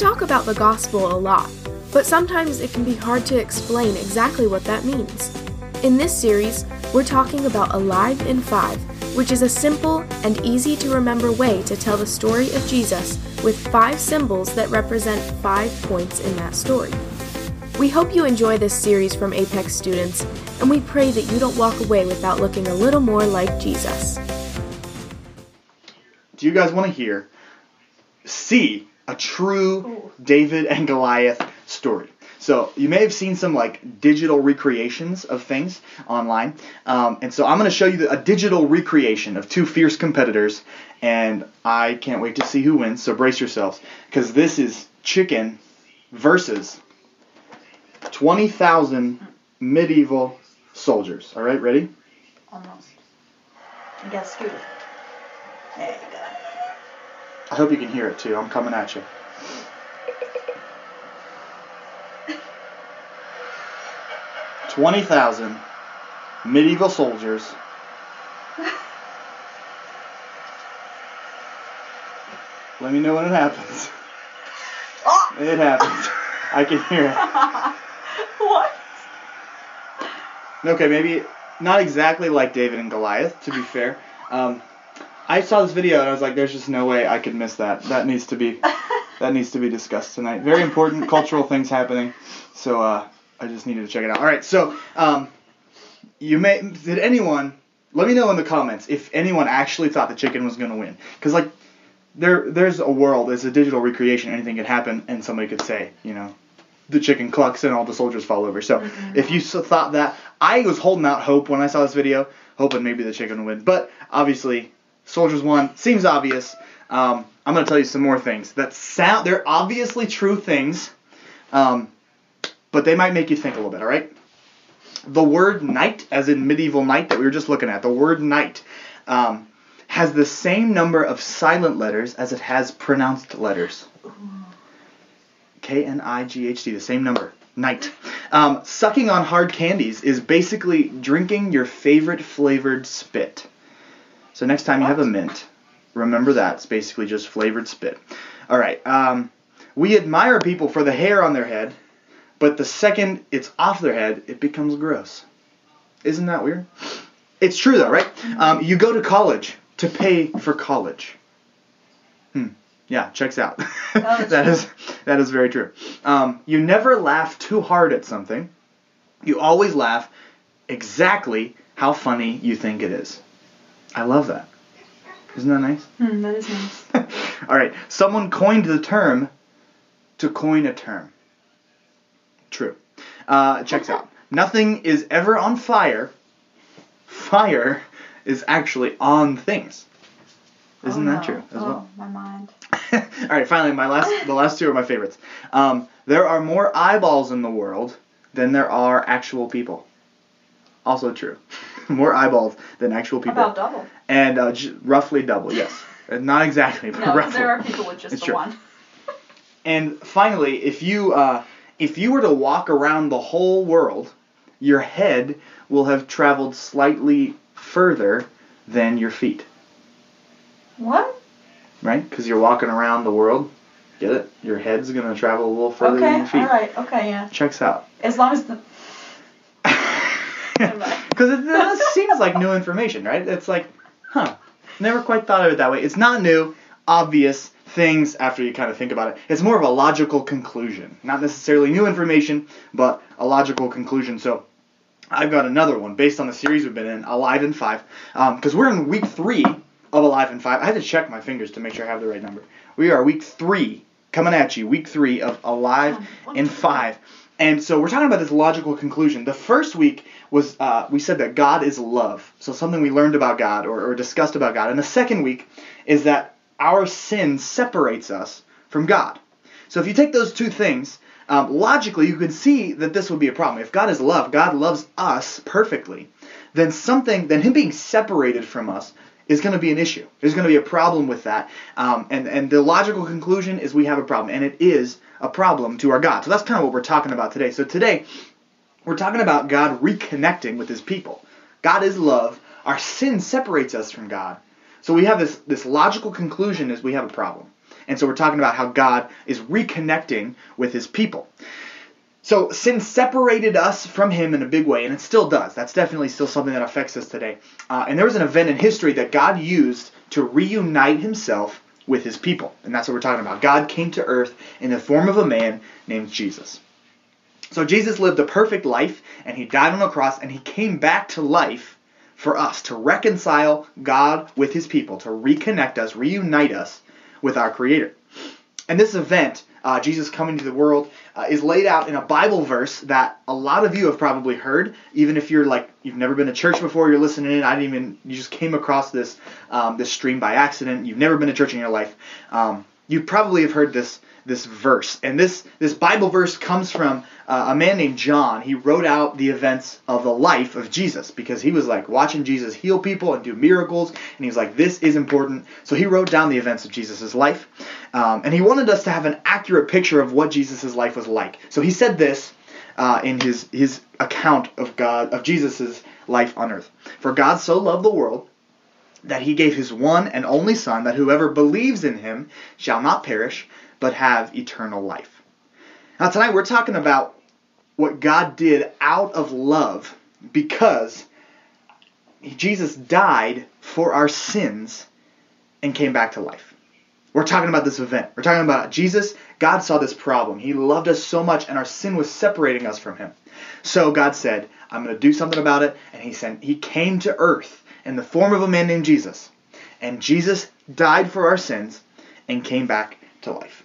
talk about the gospel a lot, but sometimes it can be hard to explain exactly what that means. In this series, we're talking about Alive in 5, which is a simple and easy to remember way to tell the story of Jesus with five symbols that represent five points in that story. We hope you enjoy this series from Apex students, and we pray that you don't walk away without looking a little more like Jesus. Do you guys want to hear, see a true David and Goliath story? So you may have seen some like digital recreations of things online, um, and so I'm going to show you the, a digital recreation of two fierce competitors, and I can't wait to see who wins. So brace yourselves, because this is chicken versus 20,000 medieval soldiers. All right, ready? Almost. You got scooter. There you go. I hope you can hear it too. I'm coming at you. Twenty thousand medieval soldiers. Let me know when it happens. Oh! It happens. I can hear it. what? Okay, maybe not exactly like David and Goliath, to be fair. Um, I saw this video and I was like, "There's just no way I could miss that. That needs to be that needs to be discussed tonight. Very important cultural things happening. So uh, I just needed to check it out. All right, so um, you may did anyone let me know in the comments if anyone actually thought the chicken was gonna win because like there there's a world it's a digital recreation anything could happen and somebody could say you know the chicken clucks and all the soldiers fall over so if you thought that i was holding out hope when i saw this video hoping maybe the chicken would win but obviously soldiers won seems obvious um, i'm going to tell you some more things that sound they're obviously true things um, but they might make you think a little bit all right the word knight, as in medieval knight that we were just looking at, the word knight um, has the same number of silent letters as it has pronounced letters. K N I G H T, the same number. Knight. Um, sucking on hard candies is basically drinking your favorite flavored spit. So next time you have a mint, remember that. It's basically just flavored spit. All right. Um, we admire people for the hair on their head, but the second it's off their head, it becomes gross. Isn't that weird? It's true though, right? Um, you go to college to pay for college. Hmm. Yeah, checks out. that is that is very true. Um, you never laugh too hard at something. You always laugh exactly how funny you think it is. I love that. Isn't that nice? Hmm, that is nice. All right. Someone coined the term to coin a term. True. Uh, checks out. Nothing is ever on fire. Fire is actually on things. Isn't Oh, that no. true as oh, well? my mind. All right. Finally, my last, the last two are my favorites. Um, there are more eyeballs in the world than there are actual people. Also true. more eyeballs than actual people. About double. and uh, j- roughly double. Yes. Not exactly, but No, roughly. there are people with just It's the true. one. And finally, if you uh, if you were to walk around the whole world, your head will have traveled slightly further than your feet, What? right? Because you're walking around the world. Get it? Your head's gonna travel a little further than your feet. Okay. alright, okay, yeah. Checks out. As long as the. Because it, it seems like new information, right? It's like, huh, never quite thought of it that way. It's not new, obvious things after you kind of think about it. It's more of a logical conclusion, not necessarily new information, but a logical conclusion. So I've got another one based on the series we've been in, Alive in Five, um, because we're in week three of Alive in Five. I had to check my fingers to make sure I have the right number. We are week three, coming at you, week three of Alive oh, in Five. And so we're talking about this logical conclusion. The first week was uh, we said that God is love, so something we learned about God or, or discussed about God. And the second week is that our sin separates us from God. So if you take those two things, um, logically you can see that this would be a problem. If God is love, God loves us perfectly, then something, then Him being separated from us is going to be an issue. There's going to be a problem with that. Um, and, and the logical conclusion is we have a problem, and it is a problem to our God. So that's kind of what we're talking about today. So today, we're talking about God reconnecting with His people. God is love. Our sin separates us from God. So we have this, this logical conclusion is we have a problem. And so we're talking about how God is reconnecting with his people. So sin separated us from him in a big way, and it still does. That's definitely still something that affects us today. Uh, and there was an event in history that God used to reunite himself with his people. And that's what we're talking about. God came to earth in the form of a man named Jesus. So Jesus lived a perfect life, and he died on a cross, and he came back to life for us to reconcile God with his people, to reconnect us, reunite us with our Creator. And this event, uh, Jesus coming to the world, uh, is laid out in a Bible verse that a lot of you have probably heard, even if you're like you've never been to church before, you're listening in. I didn't even you just came across this um, this stream by accident. You've never been to church in your life. Um, you probably have heard this this verse. And this, this Bible verse comes from uh, a man named John. He wrote out the events of the life of Jesus because he was like watching Jesus heal people and do miracles. And he was like, this is important. So he wrote down the events of Jesus' life. Um, and he wanted us to have an accurate picture of what Jesus' life was like. So he said this uh, in his, his account of God, of Jesus' life on earth. For God so loved the world that he gave his one and only Son, that whoever believes in him shall not perish, but have eternal life. Now, tonight we're talking about what God did out of love because Jesus died for our sins and came back to life. We're talking about this event. We're talking about Jesus. God saw this problem. He loved us so much, and our sin was separating us from Him. So God said, "I'm going to do something about it." And He sent. He came to earth in the form of a man named Jesus, and Jesus died for our sins and came back to life.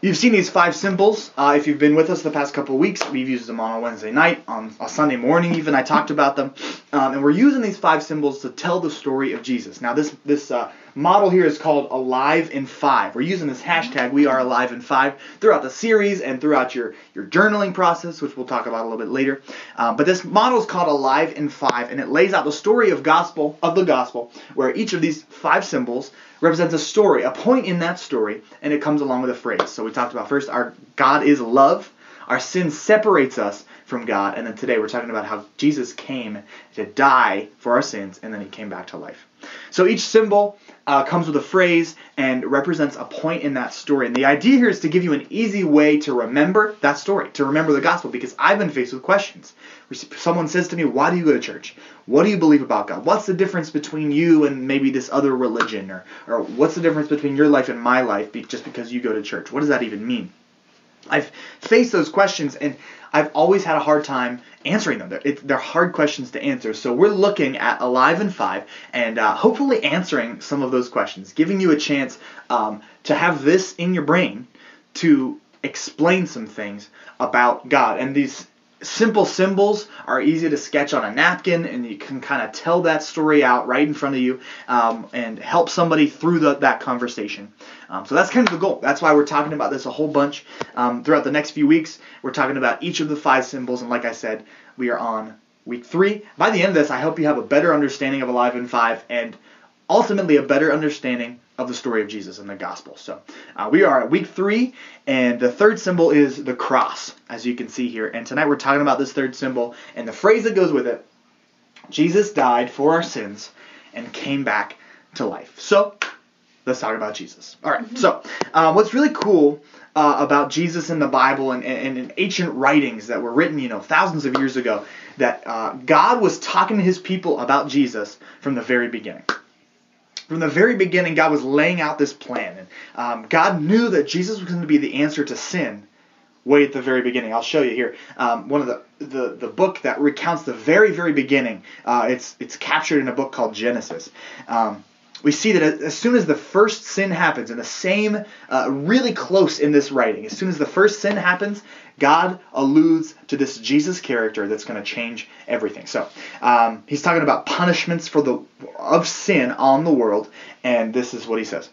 You've seen these five symbols. Uh, if you've been with us the past couple of weeks, we've used them on a Wednesday night, on a Sunday morning even. I talked about them, um, and we're using these five symbols to tell the story of Jesus. Now, this this uh, model here is called Alive in Five. We're using this hashtag We Are Alive in Five throughout the series and throughout your your journaling process, which we'll talk about a little bit later. Um, but this model is called Alive in Five, and it lays out the story of gospel of the gospel, where each of these five symbols represents a story, a point in that story, and it comes along with a phrase. So we talked about first our God is love. Our sin separates us from God, and then today we're talking about how Jesus came to die for our sins, and then he came back to life. So each symbol uh, comes with a phrase and represents a point in that story. And the idea here is to give you an easy way to remember that story, to remember the gospel, because I've been faced with questions. Someone says to me, Why do you go to church? What do you believe about God? What's the difference between you and maybe this other religion? Or, or what's the difference between your life and my life just because you go to church? What does that even mean? I've faced those questions and I've always had a hard time answering them. They're, they're hard questions to answer. So we're looking at Alive in 5 and uh, hopefully answering some of those questions, giving you a chance um, to have this in your brain to explain some things about God. And these simple symbols are easy to sketch on a napkin and you can kind of tell that story out right in front of you um, and help somebody through the, that conversation. Um, so that's kind of the goal. That's why we're talking about this a whole bunch um, throughout the next few weeks. We're talking about each of the five symbols and like i said we are on week three. By the end of this i hope you have a better understanding of alive in five and ultimately a better understanding of the story of Jesus and the gospel. So uh, we are at week three, and the third symbol is the cross, as you can see here. And tonight we're talking about this third symbol and the phrase that goes with it Jesus died for our sins and came back to life. So let's talk about Jesus. All right, so uh, what's really cool. Uh, about Jesus in the Bible and, and, in ancient writings that were written, you know, thousands of years ago, that uh, God was talking to His people about Jesus from the very beginning from the very beginning, God was laying out this plan. And um, God knew that Jesus was going to be the answer to sin way at the very beginning. I'll show you here. Um, one of the, the, the book that recounts the very, very beginning, uh, it's, it's captured in a book called Genesis. Um, we see that as soon as the first sin happens, and the same, uh, really close in this writing, as soon as the first sin happens, God alludes to this Jesus character that's going to change everything. So um, he's talking about punishments for the of sin on the world, and this is what he says: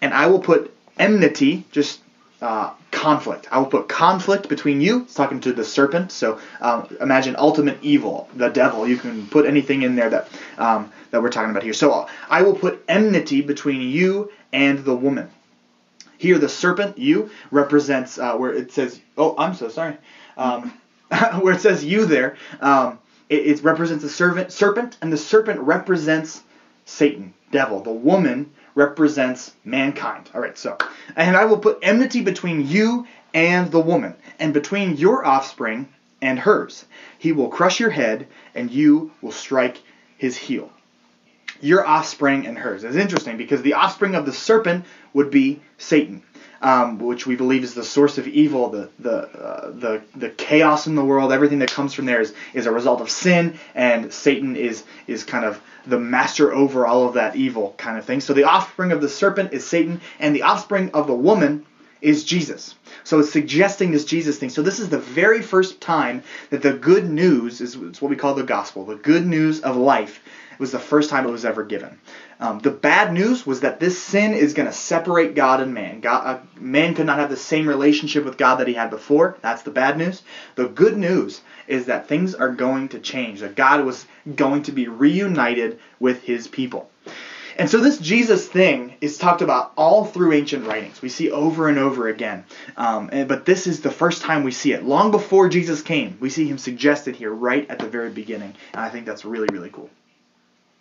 "And I will put enmity, just uh, conflict. I will put conflict between you. It's talking to the serpent. So um, imagine ultimate evil, the devil. You can put anything in there that um, that we're talking about here. So I will put enmity between you and the woman. Here, the serpent, you, represents uh, where it says, oh, I'm so sorry, um, where it says you there, um, it, it, represents the servant, serpent, and the serpent represents Satan, devil. The woman represents mankind. All right, so, and I will put enmity between you and the woman, and between your offspring and hers. He will crush your head, and you will strike his heel. Your offspring and hers. It's interesting because the offspring of the serpent would be Satan um, which we believe is the source of evil, the the uh, the the chaos in the world, everything that comes from there is is a result of sin, and Satan is is kind of the master over all of that evil kind of thing. So the offspring of the serpent is Satan, and the offspring of the woman is Jesus. So it's suggesting this Jesus thing. So this is the very first time that the good news is what we call the gospel, the good news of life. It was the first time it was ever given. Um, the bad news was that this sin is going to separate God and man. God, uh, man could not have the same relationship with God that he had before. That's the bad news. The good news is that things are going to change, that God was going to be reunited with his people. And so this Jesus thing is talked about all through ancient writings. We see over and over again. Um, and, but this is the first time we see it. Long before Jesus came, we see him suggested here right at the very beginning. And I think that's really, really cool.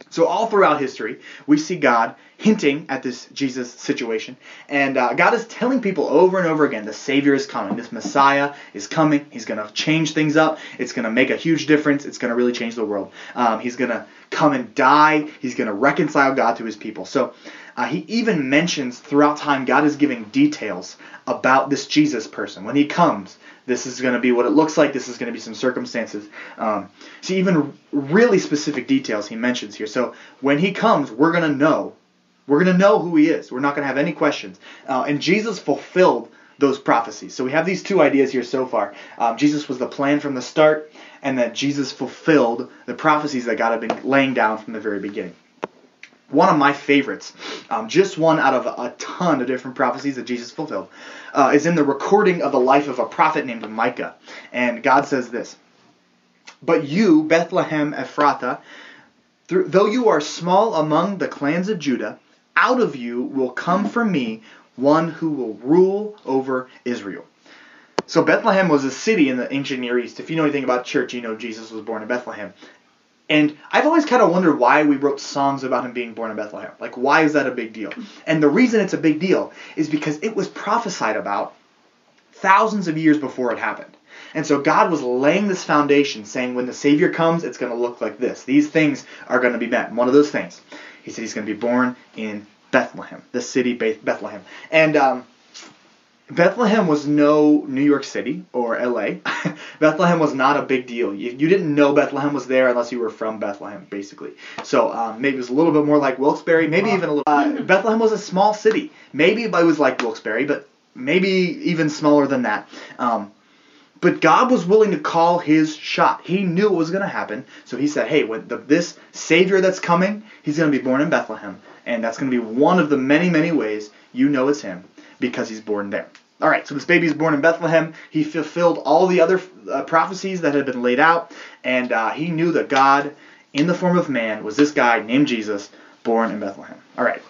So, all throughout history, we see God hinting at this Jesus situation. And uh, God is telling people over and over again the Savior is coming. This Messiah is coming. He's going to change things up. It's going to make a huge difference. It's going to really change the world. Um, he's going to come and die. He's going to reconcile God to his people. So, uh, he even mentions throughout time, God is giving details about this Jesus person. When he comes, this is going to be what it looks like. This is going to be some circumstances. Um, see, even really specific details he mentions here. So when he comes, we're going to know. We're going to know who he is. We're not going to have any questions. Uh, and Jesus fulfilled those prophecies. So we have these two ideas here so far. Um, Jesus was the plan from the start, and that Jesus fulfilled the prophecies that God had been laying down from the very beginning one of my favorites, um, just one out of a ton of different prophecies that Jesus fulfilled, uh, is in the recording of the life of a prophet named Micah. And God says this But you, Bethlehem through, though you are small among the clans of Judah, out of you will come from me one who will rule over Israel. So Bethlehem was a city in the ancient Near East. If you know anything about church, you know Jesus was born in Bethlehem. And I've always kind of wondered why we wrote songs about him being born in Bethlehem. Like, why is that a big deal? And the reason it's a big deal is because it was prophesied about thousands of years before it happened. And so God was laying this foundation, saying, when the Savior comes, it's going to look like this. These things are going to be met. One of those things, he said he's going to be born in Bethlehem, the city Bethlehem. And um, Bethlehem was no New York City or LA. Bethlehem was not a big deal. You, you, didn't know Bethlehem was there unless you were from Bethlehem, basically. So um, maybe it was a little bit more like Wilkes-Barre, maybe even a little. Uh, Bethlehem was a small city. Maybe it was like Wilkes-Barre, but maybe even smaller than that. Um, but God was willing to call his shot. He knew it was going to happen. So he said, hey, when the, this Savior that's coming, he's going to be born in Bethlehem. And that's going to be one of the many, many ways you know it's him because he's born there. All right, so this baby is born in Bethlehem. He fulfilled all the other uh, prophecies that had been laid out, and uh, he knew that God, in the form of man, was this guy named Jesus, born in Bethlehem. All right,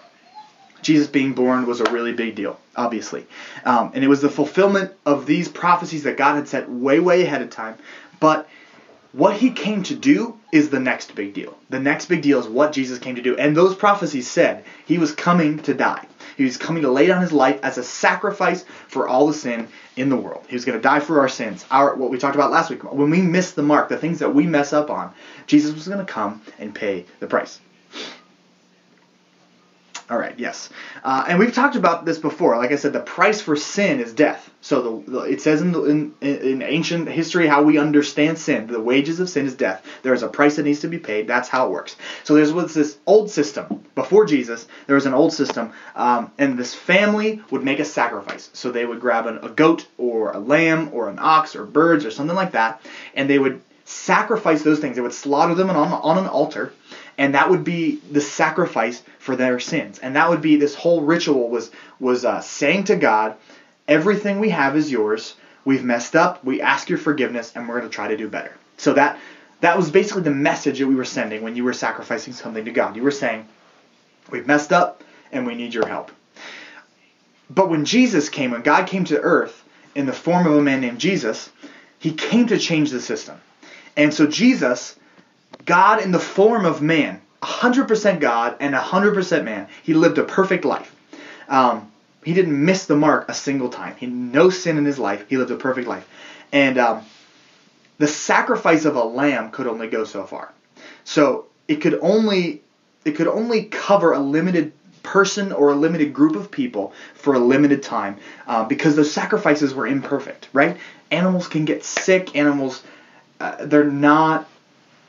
Jesus being born was a really big deal, obviously, um, and it was the fulfillment of these prophecies that God had set way, way ahead of time. But what he came to do is the next big deal. The next big deal is what Jesus came to do, and those prophecies said he was coming to die. He was coming to lay down his life as a sacrifice for all the sin in the world. He was going to die for our sins. Our what we talked about last week. When we miss the mark, the things that we mess up on, Jesus was going to come and pay the price. All right, yes. Uh, and we've talked about this before. Like I said, the price for sin is death. So the, the, it says in, the, in, in ancient history how we understand sin. The wages of sin is death. There is a price that needs to be paid. That's how it works. So there's what's this old system. Before Jesus, there was an old system, um, and this family would make a sacrifice. So they would grab an, a goat or a lamb or an ox or birds or something like that, and they would sacrifice those things. They would slaughter them on, on an altar and that would be the sacrifice for their sins. And that would be this whole ritual was was uh, saying to god everything we have is yours. We've messed up. We ask your forgiveness and we're going to try to do better. So that that was basically the message that we were sending when you were sacrificing something to god. You were saying we've messed up and we need your help. But when jesus came when god came to earth in the form of a man named jesus he came to change the system. And so jesus God in the form of man, 100% God and 100% man. He lived a perfect life. Um, he didn't miss the mark a single time. He no sin in his life. He lived a perfect life. And um, the sacrifice of a lamb could only go so far. So it could only it could only cover a limited person or a limited group of people for a limited time uh, because those sacrifices were imperfect, right? Animals can get sick. Animals, uh, they're not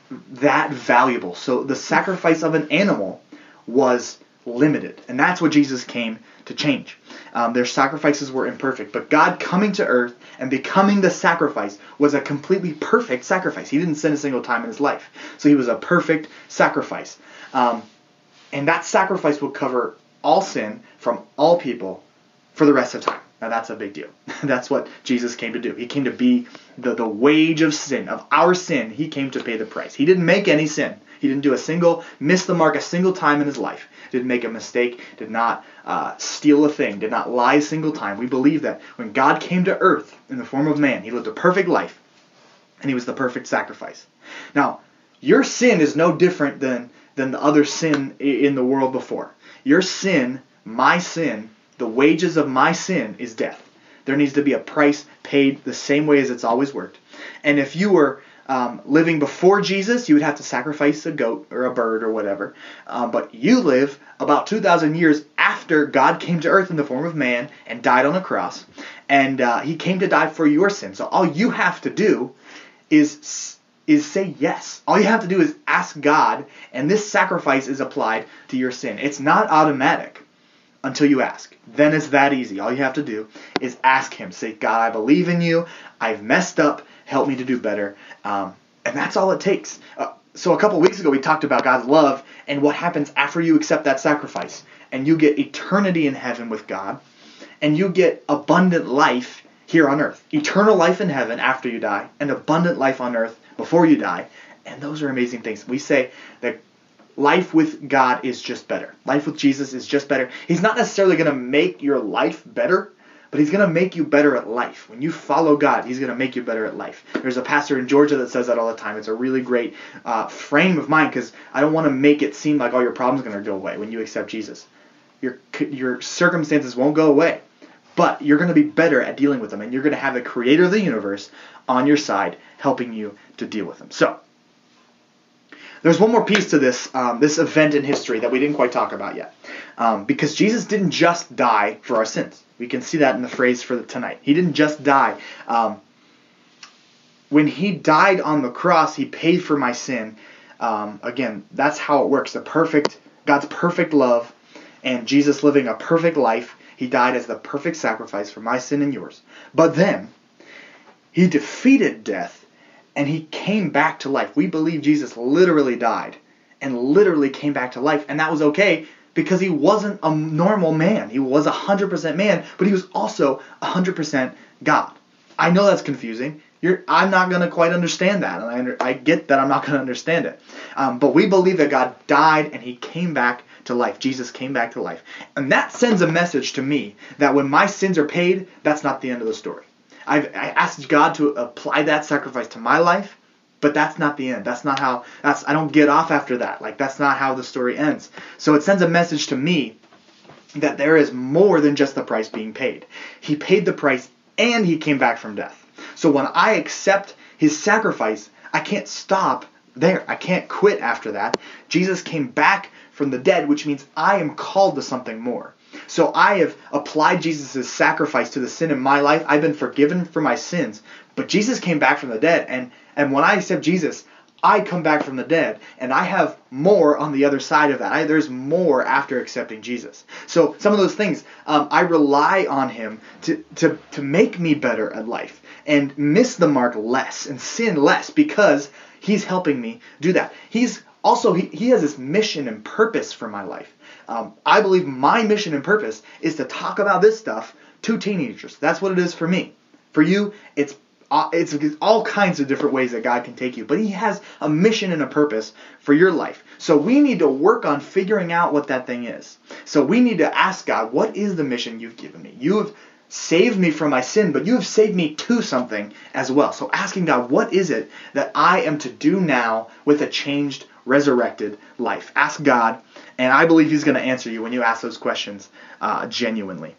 that valuable. So the sacrifice of an animal was limited. And that's what Jesus came to change. Um, their sacrifices were imperfect, but God coming to earth and becoming the sacrifice was a completely perfect sacrifice. He didn't sin a single time in his life. So he was a perfect sacrifice. Um, and that sacrifice will cover all sin from all people for the rest of time. Now that's a big deal. that's what Jesus came to do. He came to be the, the wage of sin, of our sin. He came to pay the price. He didn't make any sin. He didn't do a single, miss the mark a single time in his life. Didn't make a mistake. Did not uh, steal a thing. Did not lie a single time. We believe that when God came to earth in the form of man, he lived a perfect life, and he was the perfect sacrifice. Now, your sin is no different than than the other sin in the world before. Your sin, my sin, the wages of my sin is death. There needs to be a price paid the same way as it's always worked. And if you were um, living before Jesus, you would have to sacrifice a goat or a bird or whatever. Um, but you live about 2,000 years after God came to earth in the form of man and died on a cross. And uh, he came to die for your sin. So all you have to do is is say yes. All you have to do is ask God, and this sacrifice is applied to your sin. It's not automatic until you ask. Then it's that easy. All you have to do is ask Him. Say, God, I believe in you. I've messed up. Help me to do better. Um, and that's all it takes. Uh, so a couple weeks ago, we talked about God's love and what happens after you accept that sacrifice. And you get eternity in heaven with God, and you get abundant life here on earth. Eternal life in heaven after you die, and abundant life on earth before you die. And those are amazing things. We say that life with God is just better. Life with Jesus is just better. He's not necessarily going to make your life better, but he's going to make you better at life. When you follow God, he's going to make you better at life. There's a pastor in Georgia that says that all the time. It's a really great uh, frame of mind because I don't want to make it seem like all your problems are going to go away when you accept Jesus. Your, your circumstances won't go away, but you're going to be better at dealing with them, and you're going to have the creator of the universe on your side helping you to deal with them. So, there's one more piece to this um, this event in history that we didn't quite talk about yet, um, because Jesus didn't just die for our sins. We can see that in the phrase for tonight. He didn't just die. Um, when he died on the cross, he paid for my sin. Um, again, that's how it works. The perfect God's perfect love, and Jesus living a perfect life. He died as the perfect sacrifice for my sin and yours. But then he defeated death and he came back to life. We believe Jesus literally died and literally came back to life, and that was okay because he wasn't a normal man. He was 100% man, but he was also 100% God. I know that's confusing. You're, I'm not going to quite understand that, and I, under, I get that I'm not going to understand it. Um, but we believe that God died and he came back to life. Jesus came back to life. And that sends a message to me that when my sins are paid, that's not the end of the story. I've I asked God to apply that sacrifice to my life, but that's not the end. That's not how that's I don't get off after that. Like that's not how the story ends. So it sends a message to me that there is more than just the price being paid. He paid the price and he came back from death. So when I accept his sacrifice, I can't stop there. I can't quit after that. Jesus came back from the dead, which means I am called to something more. So I have applied Jesus' sacrifice to the sin in my life. I've been forgiven for my sins. But Jesus came back from the dead. And, and when I accept Jesus, I come back from the dead. And I have more on the other side of that. I, there's more after accepting Jesus. So some of those things, um, I rely on Him to, to, to make me better at life and miss the mark less and sin less because He's helping me do that. He's also, he, he has this mission and purpose for my life. Um, I believe my mission and purpose is to talk about this stuff to teenagers. That's what it is for me. For you, it's uh, it's, all kinds of different ways that God can take you, but He has a mission and a purpose for your life. So we need to work on figuring out what that thing is. So we need to ask God, what is the mission you've given me? You have saved me from my sin, but you have saved me to something as well. So asking God, what is it that I am to do now with a changed resurrected life. Ask God, and I believe He's going to answer you when you ask those questions uh, genuinely.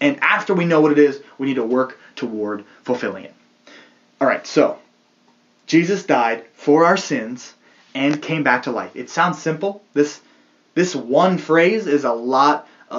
And after we know what it is, we need to work toward fulfilling it. All right, so Jesus died for our sins and came back to life. It sounds simple. This this one phrase is a lot uh,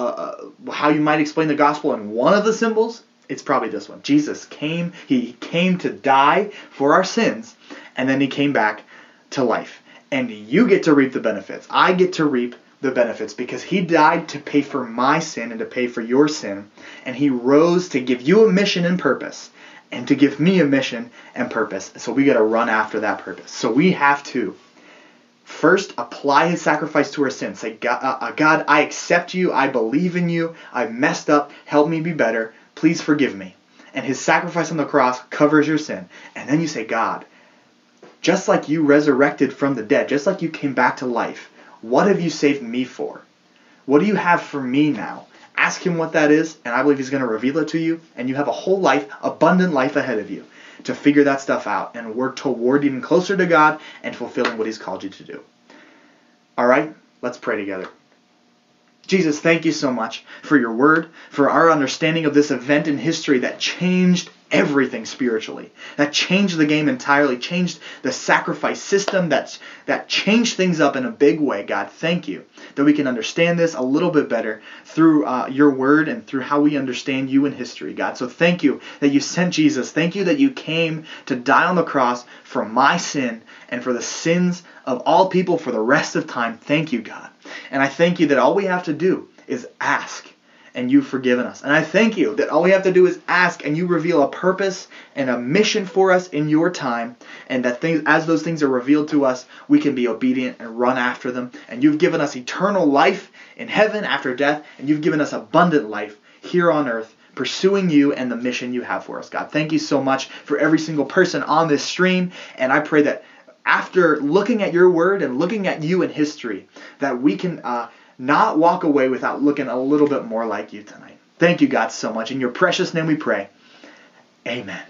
uh, how you might explain the gospel in one of the symbols. It's probably this one. Jesus came, he came to die for our sins, and then he came back to life. And you get to reap the benefits. I get to reap the benefits because he died to pay for my sin and to pay for your sin, and he rose to give you a mission and purpose and to give me a mission and purpose. So we got to run after that purpose. So we have to first apply his sacrifice to our sin. Say, God, uh, uh, God, I accept you. I believe in you. I've messed up. Help me be better. Please forgive me. And his sacrifice on the cross covers your sin. And then you say, God, just like you resurrected from the dead, just like you came back to life, what have you saved me for? What do you have for me now? Ask him what that is, and I believe he's going to reveal it to you, and you have a whole life, abundant life ahead of you to figure that stuff out and work toward even closer to God and fulfilling what he's called you to do. All right, let's pray together. Jesus, thank you so much for your word, for our understanding of this event in history that changed everything spiritually. That changed the game entirely, changed the sacrifice system, that's, that changed things up in a big way. God, thank you that we can understand this a little bit better through uh, your word and through how we understand you in history, God. So thank you that you sent Jesus. Thank you that you came to die on the cross for my sin and for the sins of all people for the rest of time. Thank you, God. And I thank you that all we have to do is ask and you've forgiven us. And I thank you that all we have to do is ask and you reveal a purpose and a mission for us in your time and that things as those things are revealed to us, we can be obedient and run after them. And you've given us eternal life in heaven after death and you've given us abundant life here on earth pursuing you and the mission you have for us. God, thank you so much for every single person on this stream and I pray that after looking at your word and looking at you in history that we can uh, not walk away without looking a little bit more like you tonight. Thank you, God, so much. In your precious name we pray. Amen.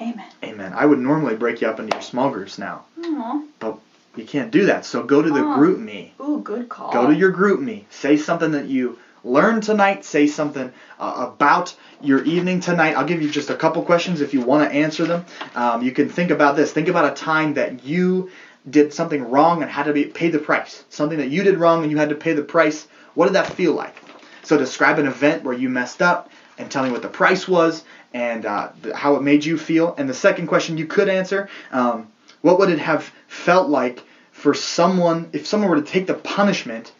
Amen. Amen. I would normally break you up into your small groups now, Aw. but you can't do that. So go to the Oh. GroupMe. Ooh, good call. Go to your GroupMe. Say something that you learned tonight. Say something uh, about your evening tonight. I'll give you just a couple questions if you want to answer them. Um, you can think about this. Think about a time that you did something wrong and had to be pay the price. Something that you did wrong and you had to pay the price. What did that feel like? So describe an event where you messed up and tell me what the price was and uh, how it made you feel. And the second question you could answer, um, what would it have felt like for someone if someone were to take the punishment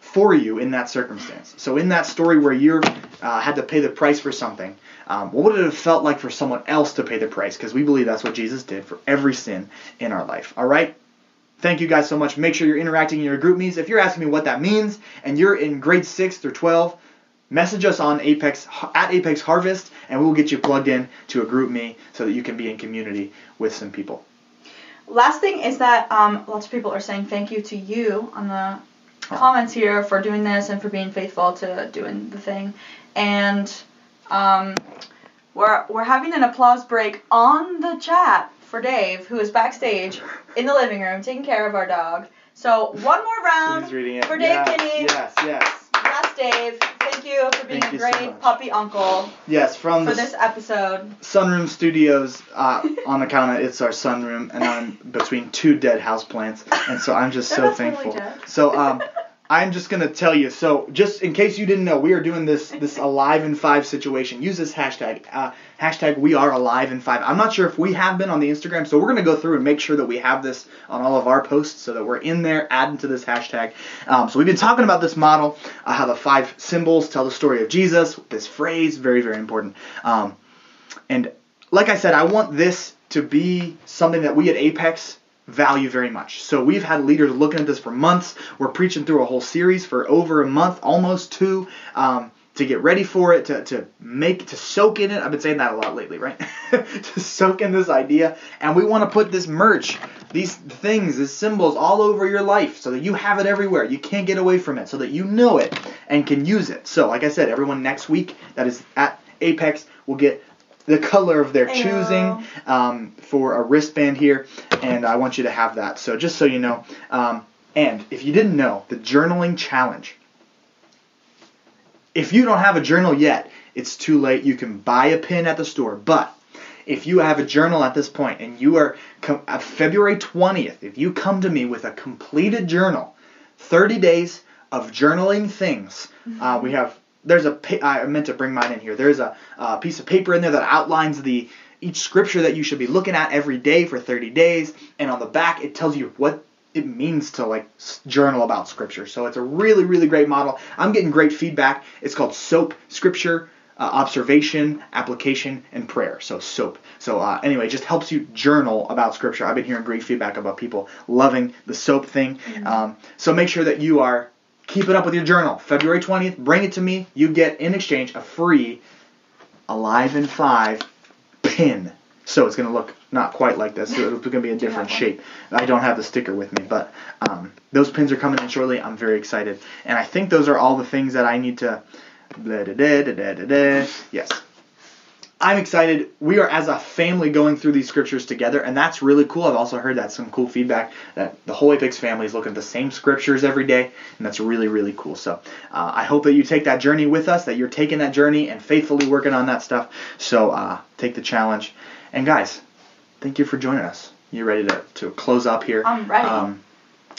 for you in that circumstance? So in that story where you uh, had to pay the price for something, um, what would it have felt like for someone else to pay the price? Because we believe that's what Jesus did for every sin in our life. All right. Thank you guys so much. Make sure you're interacting in your group meets. If you're asking me what that means and you're in grade 6 through 12, message us on Apex at Apex Harvest and we will get you plugged in to a GroupMe so that you can be in community with some people. Last thing is that um, lots of people are saying thank you to you on the comments here for doing this and for being faithful to doing the thing. And um, we're we're having an applause break on the chat for Dave, who is backstage in the living room taking care of our dog. So one more round He's reading it. for Dave yes, Kinney. Yes, yes. Yes, Dave. Thank you for being Thank a you so great puppy uncle Yes, from for this episode. Sunroom Studios uh, on account of it's our sunroom and I'm between two dead houseplants and so I'm just so thankful. dead. So um I'm just gonna tell you. So just in case you didn't know, we are doing this this alive in five situation. Use this hashtag uh, hashtag we are alive in five. I'm not sure if we have been on the Instagram, so we're gonna go through and make sure that we have this on all of our posts so that we're in there adding to this hashtag. Um, so we've been talking about this model, uh, how the five symbols tell the story of Jesus. This phrase very very important. Um, and like I said, I want this to be something that we at Apex value very much. So we've had leaders looking at this for months. We're preaching through a whole series for over a month, almost two, um, to get ready for it, to, to make, to soak in it. I've been saying that a lot lately, right? to soak in this idea. And we want to put this merch, these things, these symbols all over your life so that you have it everywhere. You can't get away from it, so that you know it and can use it. So, like I said, everyone next week that is at Apex will get the color of their choosing um, for a wristband here, and I want you to have that. So just so you know, um, and if you didn't know, the journaling challenge. If you don't have a journal yet, it's too late. You can buy a pen at the store, but if you have a journal at this point and you are uh, February 20th, if you come to me with a completed journal, 30 days of journaling things, uh, we have there's a pa- I meant to bring mine in here. There's a, uh piece of paper in there that outlines the each scripture that you should be looking at every day for 30 days, and on the back it tells you what it means to like journal about scripture. So it's a really really great model. I'm getting great feedback. It's called SOAP Scripture uh, observation, application, and prayer. So SOAP. So uh, anyway, it just helps you journal about Scripture. I've been hearing great feedback about people loving the SOAP thing. Um, so make sure that you are keeping up with your journal. February 20th, bring it to me. You get in exchange a free Alive in Five pin. So it's going to look not quite like this. So it's going to be a different shape. I don't have the sticker with me, but um, those pins are coming in shortly. I'm very excited, and I think those are all the things that I need to. Blah, da, da, da, da, da, da. Yes. I'm excited. We are as a family going through these scriptures together, and that's really cool. I've also heard that some cool feedback that the whole Apex family is looking at the same scriptures every day, and that's really, really cool. So uh, I hope that you take that journey with us, that you're taking that journey and faithfully working on that stuff. So uh, take the challenge. And guys, thank you for joining us. You ready to, to close up here? I'm ready. Um,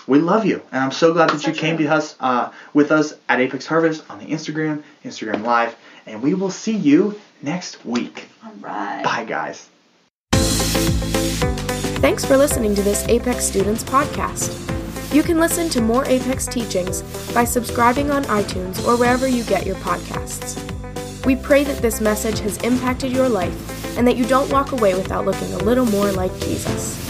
we love you, and I'm so glad that So you came to us uh, with us at Apex Harvest on the Instagram, Instagram Live, and we will see you next week. All right. Bye, guys. Thanks for listening to this Apex Students podcast. You can listen to more Apex teachings by subscribing on iTunes or wherever you get your podcasts. We pray that this message has impacted your life and that you don't walk away without looking a little more like Jesus.